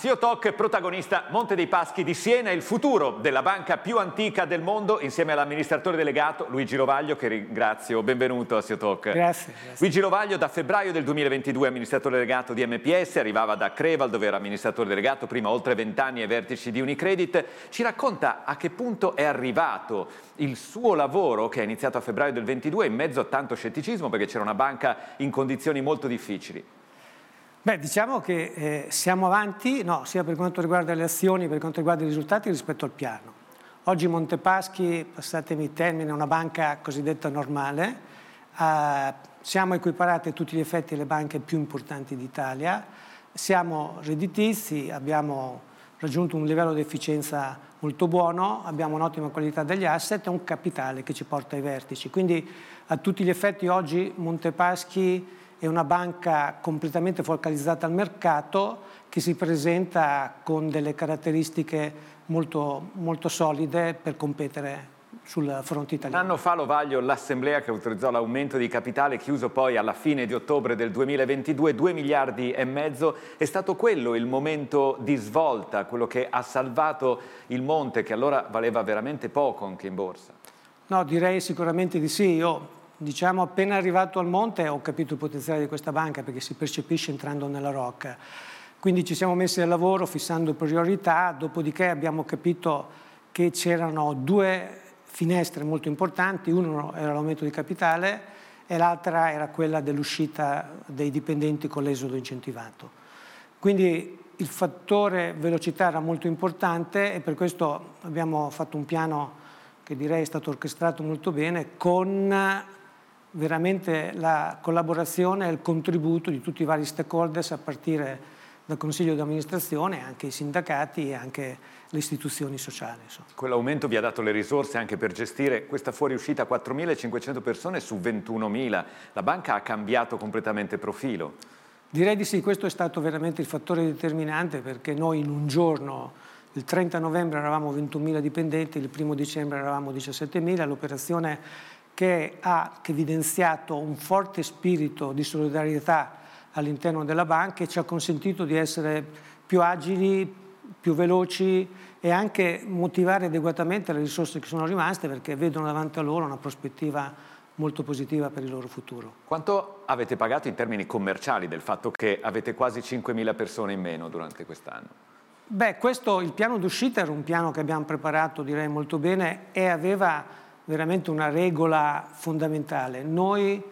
Talk, protagonista Monte dei Paschi di Siena, il futuro della banca più antica del mondo, insieme all'amministratore delegato Luigi Lovaglio, che ringrazio. Benvenuto a Talk. Grazie, grazie. Luigi Lovaglio da febbraio del 2022 amministratore delegato di MPS, arrivava da Creval dove era amministratore delegato, prima oltre vent'anni ai vertici di Unicredit. Ci racconta a che punto è arrivato il suo lavoro che è iniziato a febbraio del 2022 in mezzo a tanto scetticismo perché c'era una banca in condizioni molto difficili. Beh, diciamo che eh, siamo avanti, no, sia per quanto riguarda le azioni, per quanto riguarda i risultati rispetto al piano. Oggi Montepaschi, passatemi il termine, è una banca cosiddetta normale, eh, siamo equiparati a tutti gli effetti alle banche più importanti d'Italia, siamo redditizi, abbiamo raggiunto un livello di efficienza molto buono, abbiamo un'ottima qualità degli asset e un capitale che ci porta ai vertici. Quindi a tutti gli effetti oggi Montepaschi è una banca completamente focalizzata al mercato che si presenta con delle caratteristiche molto, molto solide per competere sul fronte italiano. Un anno fa Lovaglio l'assemblea che autorizzò l'aumento di capitale chiuso poi alla fine di ottobre del 2022, 2 miliardi e mezzo, è stato quello il momento di svolta, quello che ha salvato il Monte che allora valeva veramente poco anche in borsa? No, direi sicuramente di sì. Io diciamo appena arrivato al monte ho capito il potenziale di questa banca perché si percepisce entrando nella rocca. Quindi ci siamo messi al lavoro fissando priorità, dopodiché abbiamo capito che c'erano due finestre molto importanti, uno era l'aumento di capitale e l'altra era quella dell'uscita dei dipendenti con l'esodo incentivato. Quindi il fattore velocità era molto importante e per questo abbiamo fatto un piano che direi è stato orchestrato molto bene con veramente la collaborazione e il contributo di tutti i vari stakeholders a partire dal Consiglio di amministrazione, anche i sindacati e anche le istituzioni sociali. Insomma. Quell'aumento vi ha dato le risorse anche per gestire questa fuoriuscita a 4.500 persone su 21.000. La banca ha cambiato completamente profilo. Direi di sì, questo è stato veramente il fattore determinante perché noi in un giorno, il 30 novembre eravamo 21.000 dipendenti, il 1 dicembre eravamo 17.000, l'operazione che ha evidenziato un forte spirito di solidarietà all'interno della banca e ci ha consentito di essere più agili, più veloci e anche motivare adeguatamente le risorse che sono rimaste perché vedono davanti a loro una prospettiva molto positiva per il loro futuro. Quanto avete pagato in termini commerciali del fatto che avete quasi 5.000 persone in meno durante quest'anno? Beh, questo, il piano d'uscita era un piano che abbiamo preparato direi molto bene e aveva veramente una regola fondamentale. Noi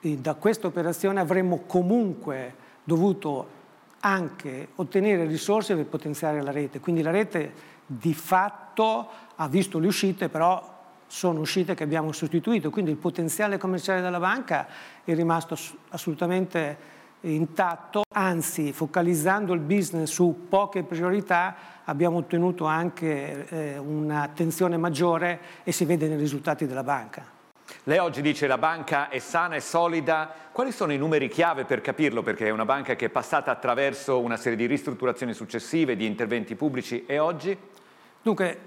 eh, da questa operazione avremmo comunque dovuto anche ottenere risorse per potenziare la rete. Quindi la rete di fatto ha visto le uscite, però sono uscite che abbiamo sostituito, quindi il potenziale commerciale della banca è rimasto assolutamente intatto, anzi focalizzando il business su poche priorità abbiamo ottenuto anche eh, un'attenzione maggiore e si vede nei risultati della banca. Lei oggi dice la banca è sana e solida, quali sono i numeri chiave per capirlo? Perché è una banca che è passata attraverso una serie di ristrutturazioni successive, di interventi pubblici e oggi? Dunque,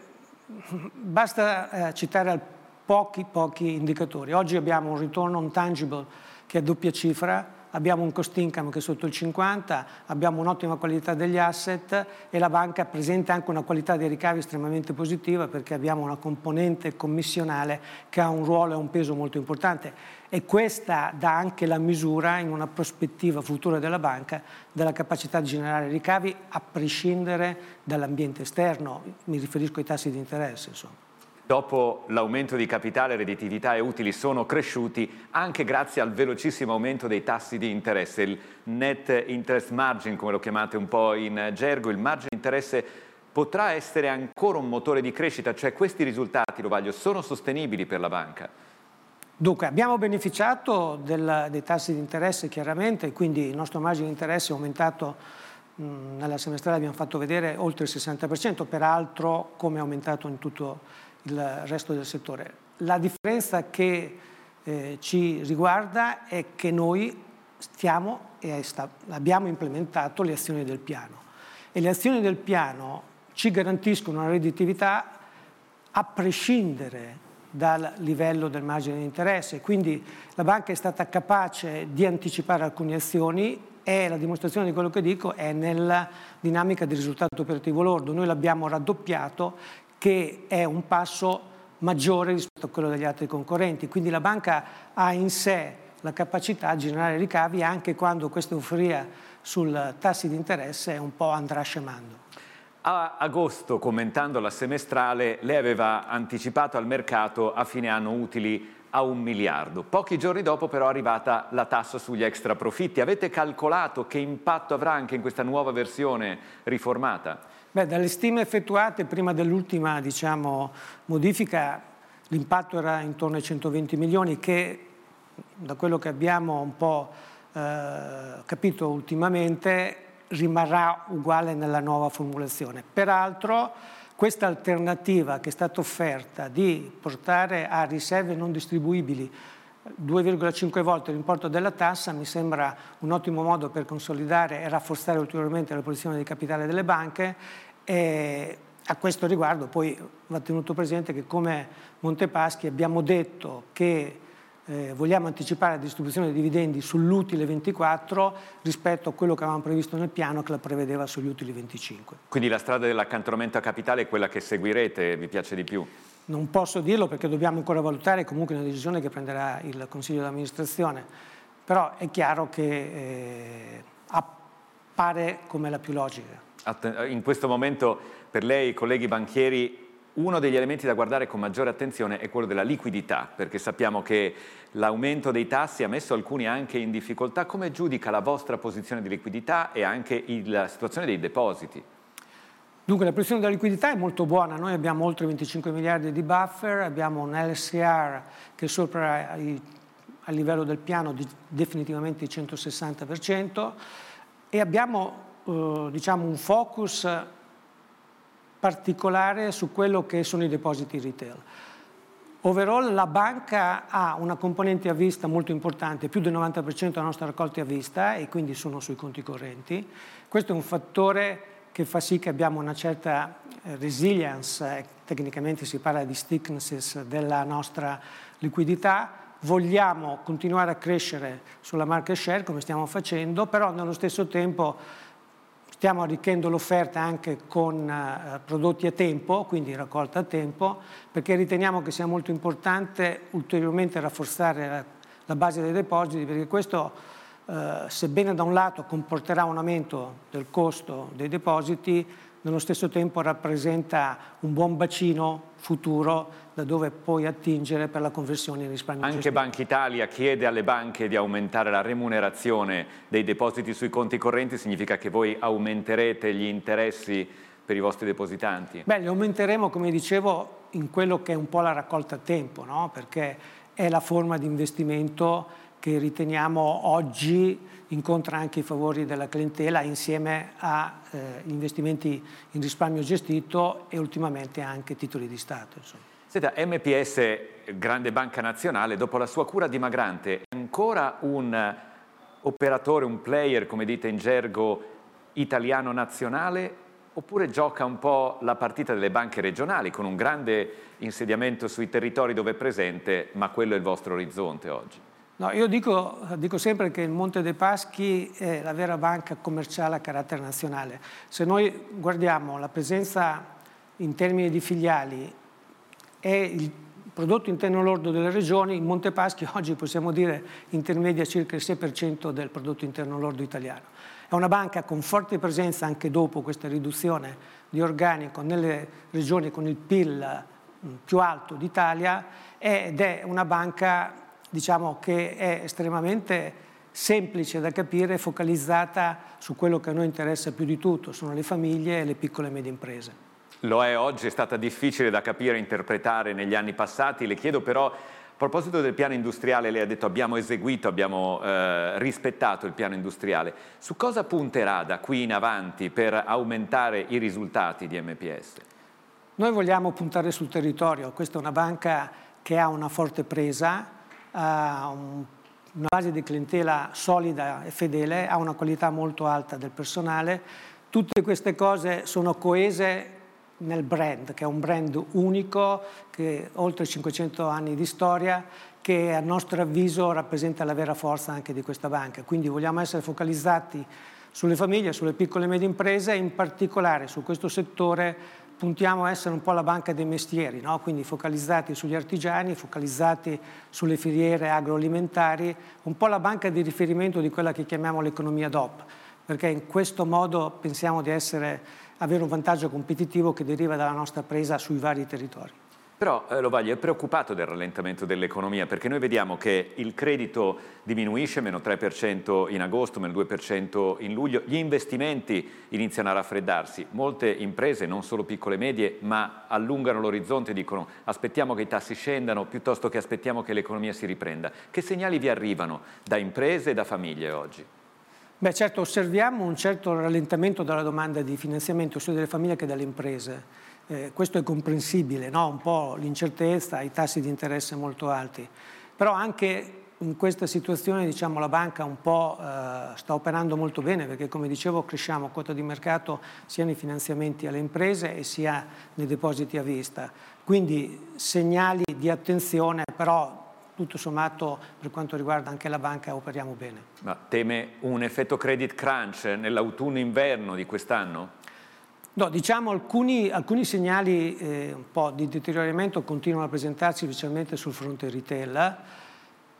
basta eh, citare pochi, pochi indicatori. Oggi abbiamo un ritorno on tangible che è doppia cifra, abbiamo un cost income che è sotto il 50, abbiamo un'ottima qualità degli asset e la banca presenta anche una qualità dei ricavi estremamente positiva perché abbiamo una componente commissionale che ha un ruolo e un peso molto importante e questa dà anche la misura in una prospettiva futura della banca della capacità di generare ricavi a prescindere dall'ambiente esterno, mi riferisco ai tassi di interesse. Insomma. Dopo l'aumento di capitale, redditività e utili sono cresciuti anche grazie al velocissimo aumento dei tassi di interesse, il net interest margin come lo chiamate un po' in gergo, il margine di interesse potrà essere ancora un motore di crescita, cioè questi risultati, lo sono sostenibili per la banca? Dunque, abbiamo beneficiato del, dei tassi di interesse chiaramente, quindi il nostro margine di interesse è aumentato mh, nella semestrale, abbiamo fatto vedere oltre il 60%, peraltro come è aumentato in tutto il resto del settore. La differenza che eh, ci riguarda è che noi stiamo e sta, abbiamo implementato le azioni del piano e le azioni del piano ci garantiscono una redditività a prescindere dal livello del margine di interesse. Quindi la banca è stata capace di anticipare alcune azioni e la dimostrazione di quello che dico è nella dinamica di risultato operativo lordo. Noi l'abbiamo raddoppiato, che è un passo maggiore rispetto a quello degli altri concorrenti. Quindi la banca ha in sé la capacità di generare ricavi anche quando questa euforia sul tassi di interesse un po' andrà scemando. A agosto, commentando la semestrale, lei aveva anticipato al mercato a fine anno utili a un miliardo. Pochi giorni dopo però è arrivata la tassa sugli extra profitti. Avete calcolato che impatto avrà anche in questa nuova versione riformata? Beh, dalle stime effettuate prima dell'ultima diciamo, modifica l'impatto era intorno ai 120 milioni che da quello che abbiamo un po' eh, capito ultimamente rimarrà uguale nella nuova formulazione. Peraltro questa alternativa che è stata offerta di portare a riserve non distribuibili 2,5 volte l'importo della tassa mi sembra un ottimo modo per consolidare e rafforzare ulteriormente la posizione di capitale delle banche e a questo riguardo poi va tenuto presente che come Montepaschi abbiamo detto che eh, vogliamo anticipare la distribuzione dei dividendi sull'utile 24 rispetto a quello che avevamo previsto nel piano che la prevedeva sugli utili 25. Quindi la strada dell'accantonamento a capitale è quella che seguirete, vi piace di più? Non posso dirlo perché dobbiamo ancora valutare comunque una decisione che prenderà il Consiglio di amministrazione, però è chiaro che eh, appare come la più logica. In questo momento per lei, colleghi banchieri, uno degli elementi da guardare con maggiore attenzione è quello della liquidità, perché sappiamo che l'aumento dei tassi ha messo alcuni anche in difficoltà. Come giudica la vostra posizione di liquidità e anche la situazione dei depositi? Dunque la posizione della liquidità è molto buona, noi abbiamo oltre 25 miliardi di buffer, abbiamo un LCR che sopra i, a livello del piano di definitivamente il 160% e abbiamo eh, diciamo un focus particolare su quello che sono i depositi retail. Overall la banca ha una componente a vista molto importante, più del 90% della nostra raccolta è a vista e quindi sono sui conti correnti. Questo è un fattore che fa sì che abbiamo una certa eh, resilience, eh, tecnicamente si parla di sticknesses della nostra liquidità, vogliamo continuare a crescere sulla market share come stiamo facendo, però nello stesso tempo Stiamo arricchendo l'offerta anche con eh, prodotti a tempo, quindi raccolta a tempo, perché riteniamo che sia molto importante ulteriormente rafforzare la, la base dei depositi, perché questo, eh, sebbene da un lato comporterà un aumento del costo dei depositi, nello stesso tempo rappresenta un buon bacino futuro da dove poi attingere per la conversione in risparmio. Anche Banca Italia chiede alle banche di aumentare la remunerazione dei depositi sui conti correnti, significa che voi aumenterete gli interessi per i vostri depositanti? Beh, li aumenteremo, come dicevo, in quello che è un po' la raccolta a tempo, no? perché è la forma di investimento che riteniamo oggi incontra anche i favori della clientela insieme agli eh, investimenti in risparmio gestito e ultimamente anche titoli di Stato. Insomma. Senta, MPS, grande banca nazionale, dopo la sua cura dimagrante, è ancora un operatore, un player, come dite in gergo, italiano nazionale oppure gioca un po' la partita delle banche regionali con un grande insediamento sui territori dove è presente, ma quello è il vostro orizzonte oggi? No, io dico, dico, sempre che il Monte dei Paschi è la vera banca commerciale a carattere nazionale. Se noi guardiamo la presenza in termini di filiali e il prodotto interno lordo delle regioni, il Monte Paschi oggi possiamo dire intermedia circa il 6% del prodotto interno lordo italiano. È una banca con forte presenza anche dopo questa riduzione di organico nelle regioni con il PIL mm, più alto d'Italia ed è una banca diciamo che è estremamente semplice da capire, focalizzata su quello che a noi interessa più di tutto, sono le famiglie e le piccole e medie imprese. Lo è oggi, è stata difficile da capire e interpretare negli anni passati, le chiedo però a proposito del piano industriale, lei ha detto abbiamo eseguito, abbiamo eh, rispettato il piano industriale. Su cosa punterà da qui in avanti per aumentare i risultati di MPS? Noi vogliamo puntare sul territorio, questa è una banca che ha una forte presa, una base di clientela solida e fedele, ha una qualità molto alta del personale. Tutte queste cose sono coese nel brand, che è un brand unico, che oltre 500 anni di storia, che a nostro avviso rappresenta la vera forza anche di questa banca. Quindi vogliamo essere focalizzati sulle famiglie, sulle piccole e medie imprese e in particolare su questo settore puntiamo a essere un po' la banca dei mestieri, no? quindi focalizzati sugli artigiani, focalizzati sulle filiere agroalimentari, un po' la banca di riferimento di quella che chiamiamo l'economia DOP, perché in questo modo pensiamo di essere, avere un vantaggio competitivo che deriva dalla nostra presa sui vari territori. Però eh, Lovaglio è preoccupato del rallentamento dell'economia perché noi vediamo che il credito diminuisce, meno 3% in agosto, meno 2% in luglio, gli investimenti iniziano a raffreddarsi, molte imprese, non solo piccole e medie, ma allungano l'orizzonte e dicono aspettiamo che i tassi scendano piuttosto che aspettiamo che l'economia si riprenda. Che segnali vi arrivano da imprese e da famiglie oggi? Beh certo osserviamo un certo rallentamento della domanda di finanziamento sia delle famiglie che delle imprese eh, questo è comprensibile, no? un po' l'incertezza, i tassi di interesse molto alti, però anche in questa situazione diciamo, la banca un po' eh, sta operando molto bene perché come dicevo cresciamo a quota di mercato sia nei finanziamenti alle imprese e sia nei depositi a vista. Quindi segnali di attenzione, però tutto sommato per quanto riguarda anche la banca operiamo bene. Ma teme un effetto credit crunch nell'autunno-inverno di quest'anno? No, diciamo alcuni, alcuni segnali eh, un po' di deterioramento continuano a presentarsi specialmente sul fronte retail,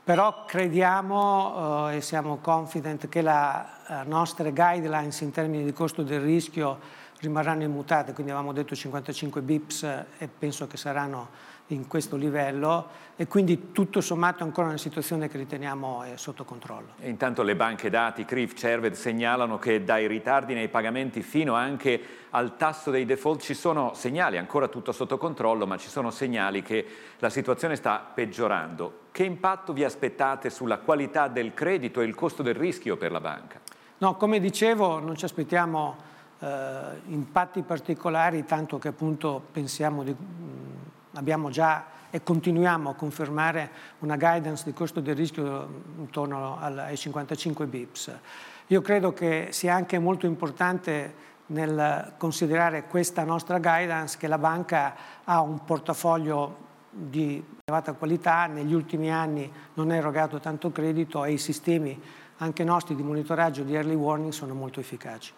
però crediamo eh, e siamo confident che le nostre guidelines in termini di costo del rischio rimarranno immutate, quindi avevamo detto 55 bips e penso che saranno in questo livello e quindi tutto sommato è ancora una situazione che riteniamo sotto controllo. E intanto le banche dati, CRIF, Cerved segnalano che dai ritardi nei pagamenti fino anche al tasso dei default ci sono segnali, ancora tutto sotto controllo, ma ci sono segnali che la situazione sta peggiorando. Che impatto vi aspettate sulla qualità del credito e il costo del rischio per la banca? No, come dicevo, non ci aspettiamo eh, impatti particolari, tanto che appunto pensiamo di abbiamo già e continuiamo a confermare una guidance di costo del rischio intorno ai 55 bips. Io credo che sia anche molto importante nel considerare questa nostra guidance che la banca ha un portafoglio di elevata qualità, negli ultimi anni non ha erogato tanto credito e i sistemi anche nostri di monitoraggio di early warning sono molto efficaci.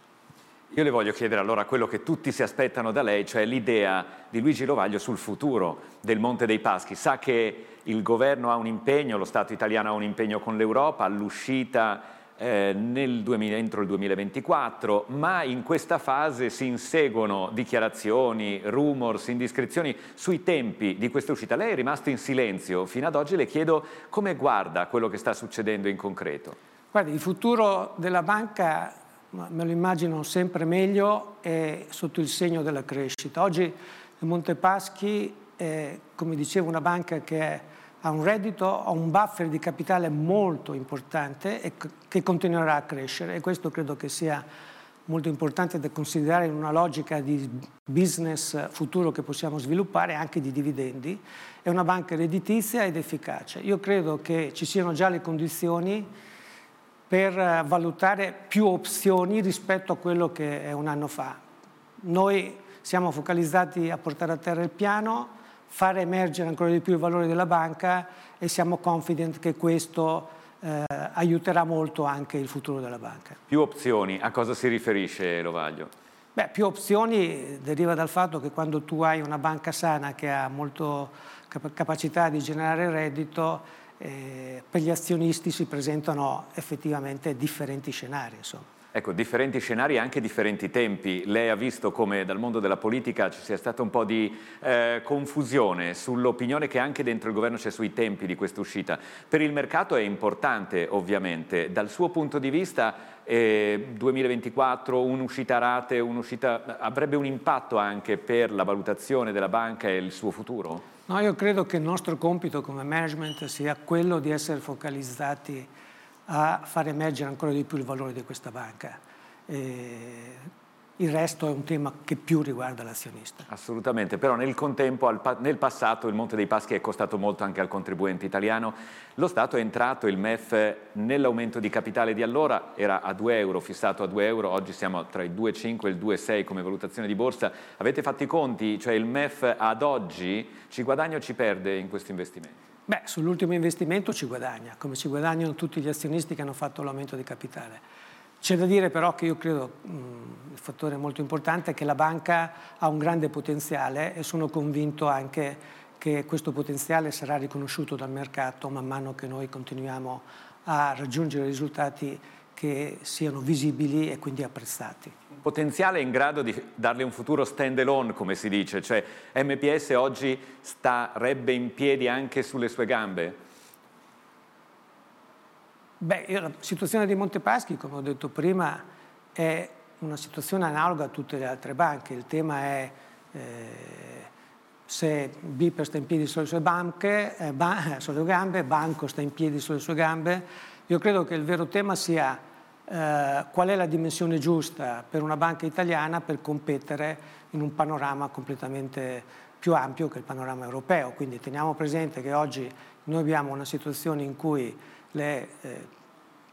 Io le voglio chiedere allora quello che tutti si aspettano da lei, cioè l'idea di Luigi Lovaglio sul futuro del Monte dei Paschi. Sa che il governo ha un impegno, lo Stato italiano ha un impegno con l'Europa all'uscita eh, nel 2000, entro il 2024, ma in questa fase si inseguono dichiarazioni, rumors, indiscrezioni sui tempi di questa uscita. Lei è rimasto in silenzio fino ad oggi, le chiedo come guarda quello che sta succedendo in concreto. Guardi, il futuro della banca me lo immagino sempre meglio e sotto il segno della crescita. Oggi Montepaschi è, come dicevo, una banca che ha un reddito, ha un buffer di capitale molto importante e che continuerà a crescere e questo credo che sia molto importante da considerare in una logica di business futuro che possiamo sviluppare anche di dividendi. È una banca redditizia ed efficace. Io credo che ci siano già le condizioni per valutare più opzioni rispetto a quello che è un anno fa. Noi siamo focalizzati a portare a terra il piano, fare emergere ancora di più il valore della banca e siamo confident che questo eh, aiuterà molto anche il futuro della banca. Più opzioni, a cosa si riferisce Lovaglio? Beh, più opzioni deriva dal fatto che quando tu hai una banca sana che ha molto capacità di generare reddito, eh, per gli azionisti si presentano effettivamente differenti scenari. Insomma. Ecco, differenti scenari e anche differenti tempi. Lei ha visto come dal mondo della politica ci sia stata un po' di eh, confusione sull'opinione che anche dentro il governo c'è sui tempi di questa uscita. Per il mercato è importante, ovviamente. Dal suo punto di vista, eh, 2024, un'uscita a rate, un'uscita, avrebbe un impatto anche per la valutazione della banca e il suo futuro? No, io credo che il nostro compito come management sia quello di essere focalizzati a far emergere ancora di più il valore di questa banca. E il resto è un tema che più riguarda l'azionista. Assolutamente, però nel contempo, nel passato, il Monte dei Paschi è costato molto anche al contribuente italiano. Lo Stato è entrato, il MEF, nell'aumento di capitale di allora era a 2 euro, fissato a 2 euro, oggi siamo tra i 2,5 e il 2,6 come valutazione di borsa. Avete fatto i conti? Cioè il MEF ad oggi ci guadagna o ci perde in questo investimento? Beh, sull'ultimo investimento ci guadagna, come ci guadagnano tutti gli azionisti che hanno fatto l'aumento di capitale. C'è da dire però che io credo il fattore molto importante è che la banca ha un grande potenziale e sono convinto anche che questo potenziale sarà riconosciuto dal mercato man mano che noi continuiamo a raggiungere risultati che siano visibili e quindi apprezzati. Potenziale in grado di darle un futuro stand alone, come si dice, cioè MPS oggi starebbe in piedi anche sulle sue gambe? Beh, la situazione di Montepaschi, come ho detto prima, è una situazione analoga a tutte le altre banche. Il tema è eh, se Biper sta in piedi sulle sue, banche, eh, ba- sulle gambe, Banco sta in piedi sulle sue gambe. Io credo che il vero tema sia eh, qual è la dimensione giusta per una banca italiana per competere in un panorama completamente più ampio che il panorama europeo. Quindi teniamo presente che oggi noi abbiamo una situazione in cui le eh,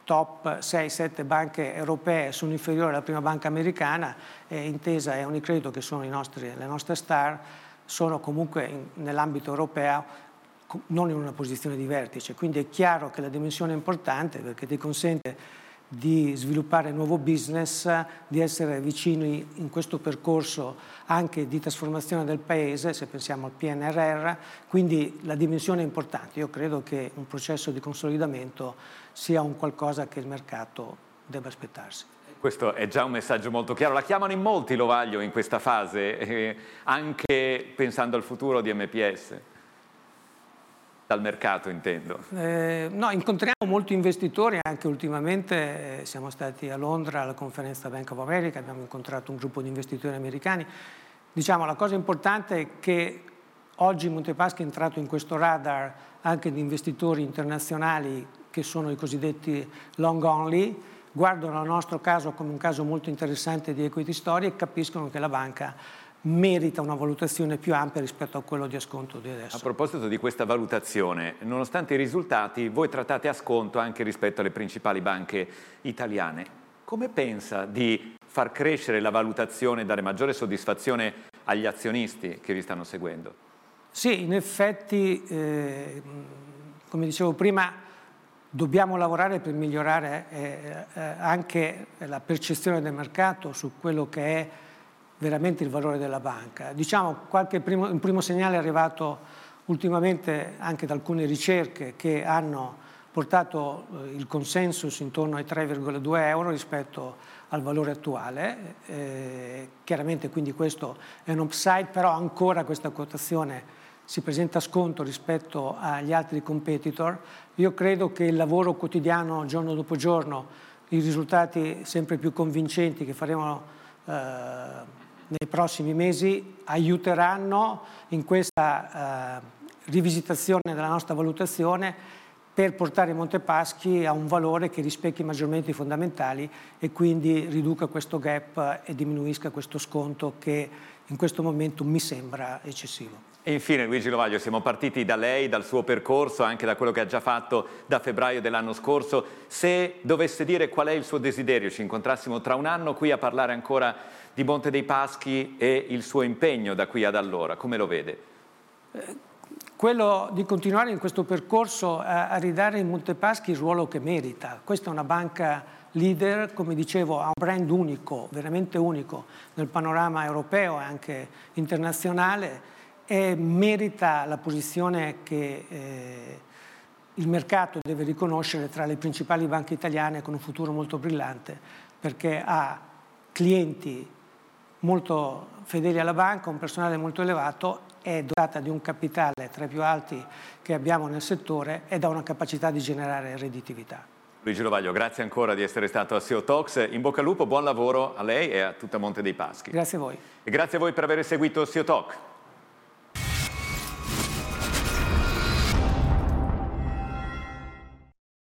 top 6-7 banche europee sono inferiori alla prima banca americana e Intesa e Unicredito, che sono nostri, le nostre star, sono comunque in, nell'ambito europeo non in una posizione di vertice. Quindi è chiaro che la dimensione è importante perché ti consente di sviluppare nuovo business, di essere vicini in questo percorso anche di trasformazione del paese, se pensiamo al PNRR, quindi la dimensione è importante. Io credo che un processo di consolidamento sia un qualcosa che il mercato debba aspettarsi. Questo è già un messaggio molto chiaro. La chiamano in molti Lovaglio in questa fase, eh, anche pensando al futuro di MPS. Dal mercato intendo. Eh, no, incontriamo molti investitori, anche ultimamente eh, siamo stati a Londra alla conferenza Bank of America, abbiamo incontrato un gruppo di investitori americani. Diciamo, la cosa importante è che oggi Montepaschi è entrato in questo radar anche di investitori internazionali che sono i cosiddetti long only, guardano il nostro caso come un caso molto interessante di equity story e capiscono che la banca merita una valutazione più ampia rispetto a quello di asconto di adesso. A proposito di questa valutazione, nonostante i risultati, voi trattate a sconto anche rispetto alle principali banche italiane. Come pensa di far crescere la valutazione e dare maggiore soddisfazione agli azionisti che vi stanno seguendo? Sì, in effetti, eh, come dicevo prima, dobbiamo lavorare per migliorare eh, eh, anche la percezione del mercato su quello che è veramente il valore della banca. Diciamo, primo, un primo segnale è arrivato ultimamente anche da alcune ricerche che hanno portato eh, il consensus intorno ai 3,2 euro rispetto al valore attuale. Eh, chiaramente quindi questo è un upside, però ancora questa quotazione si presenta a sconto rispetto agli altri competitor. Io credo che il lavoro quotidiano, giorno dopo giorno, i risultati sempre più convincenti che faremo eh, nei prossimi mesi aiuteranno in questa eh, rivisitazione della nostra valutazione per portare Montepaschi a un valore che rispecchi maggiormente i fondamentali e quindi riduca questo gap e diminuisca questo sconto che in questo momento mi sembra eccessivo. E infine Luigi Lovaglio, siamo partiti da lei, dal suo percorso, anche da quello che ha già fatto da febbraio dell'anno scorso. Se dovesse dire qual è il suo desiderio, ci incontrassimo tra un anno qui a parlare ancora di Monte dei Paschi e il suo impegno da qui ad allora, come lo vede? Eh, quello di continuare in questo percorso a, ridare in Montepaschi il ruolo che merita. Questa è una banca leader, come dicevo, ha un brand unico, veramente unico nel panorama europeo e anche internazionale e merita la posizione che eh, il mercato deve riconoscere tra le principali banche italiane con un futuro molto brillante perché ha clienti molto fedeli alla banca, un personale molto elevato, è dotata di un capitale tra i più alti che abbiamo nel settore ed ha una capacità di generare redditività. Luigi Lovaglio, grazie ancora di essere stato a SEO Talks. In bocca al lupo, buon lavoro a lei e a tutta Monte dei Paschi. Grazie a voi. E grazie a voi per aver seguito SEO Talk.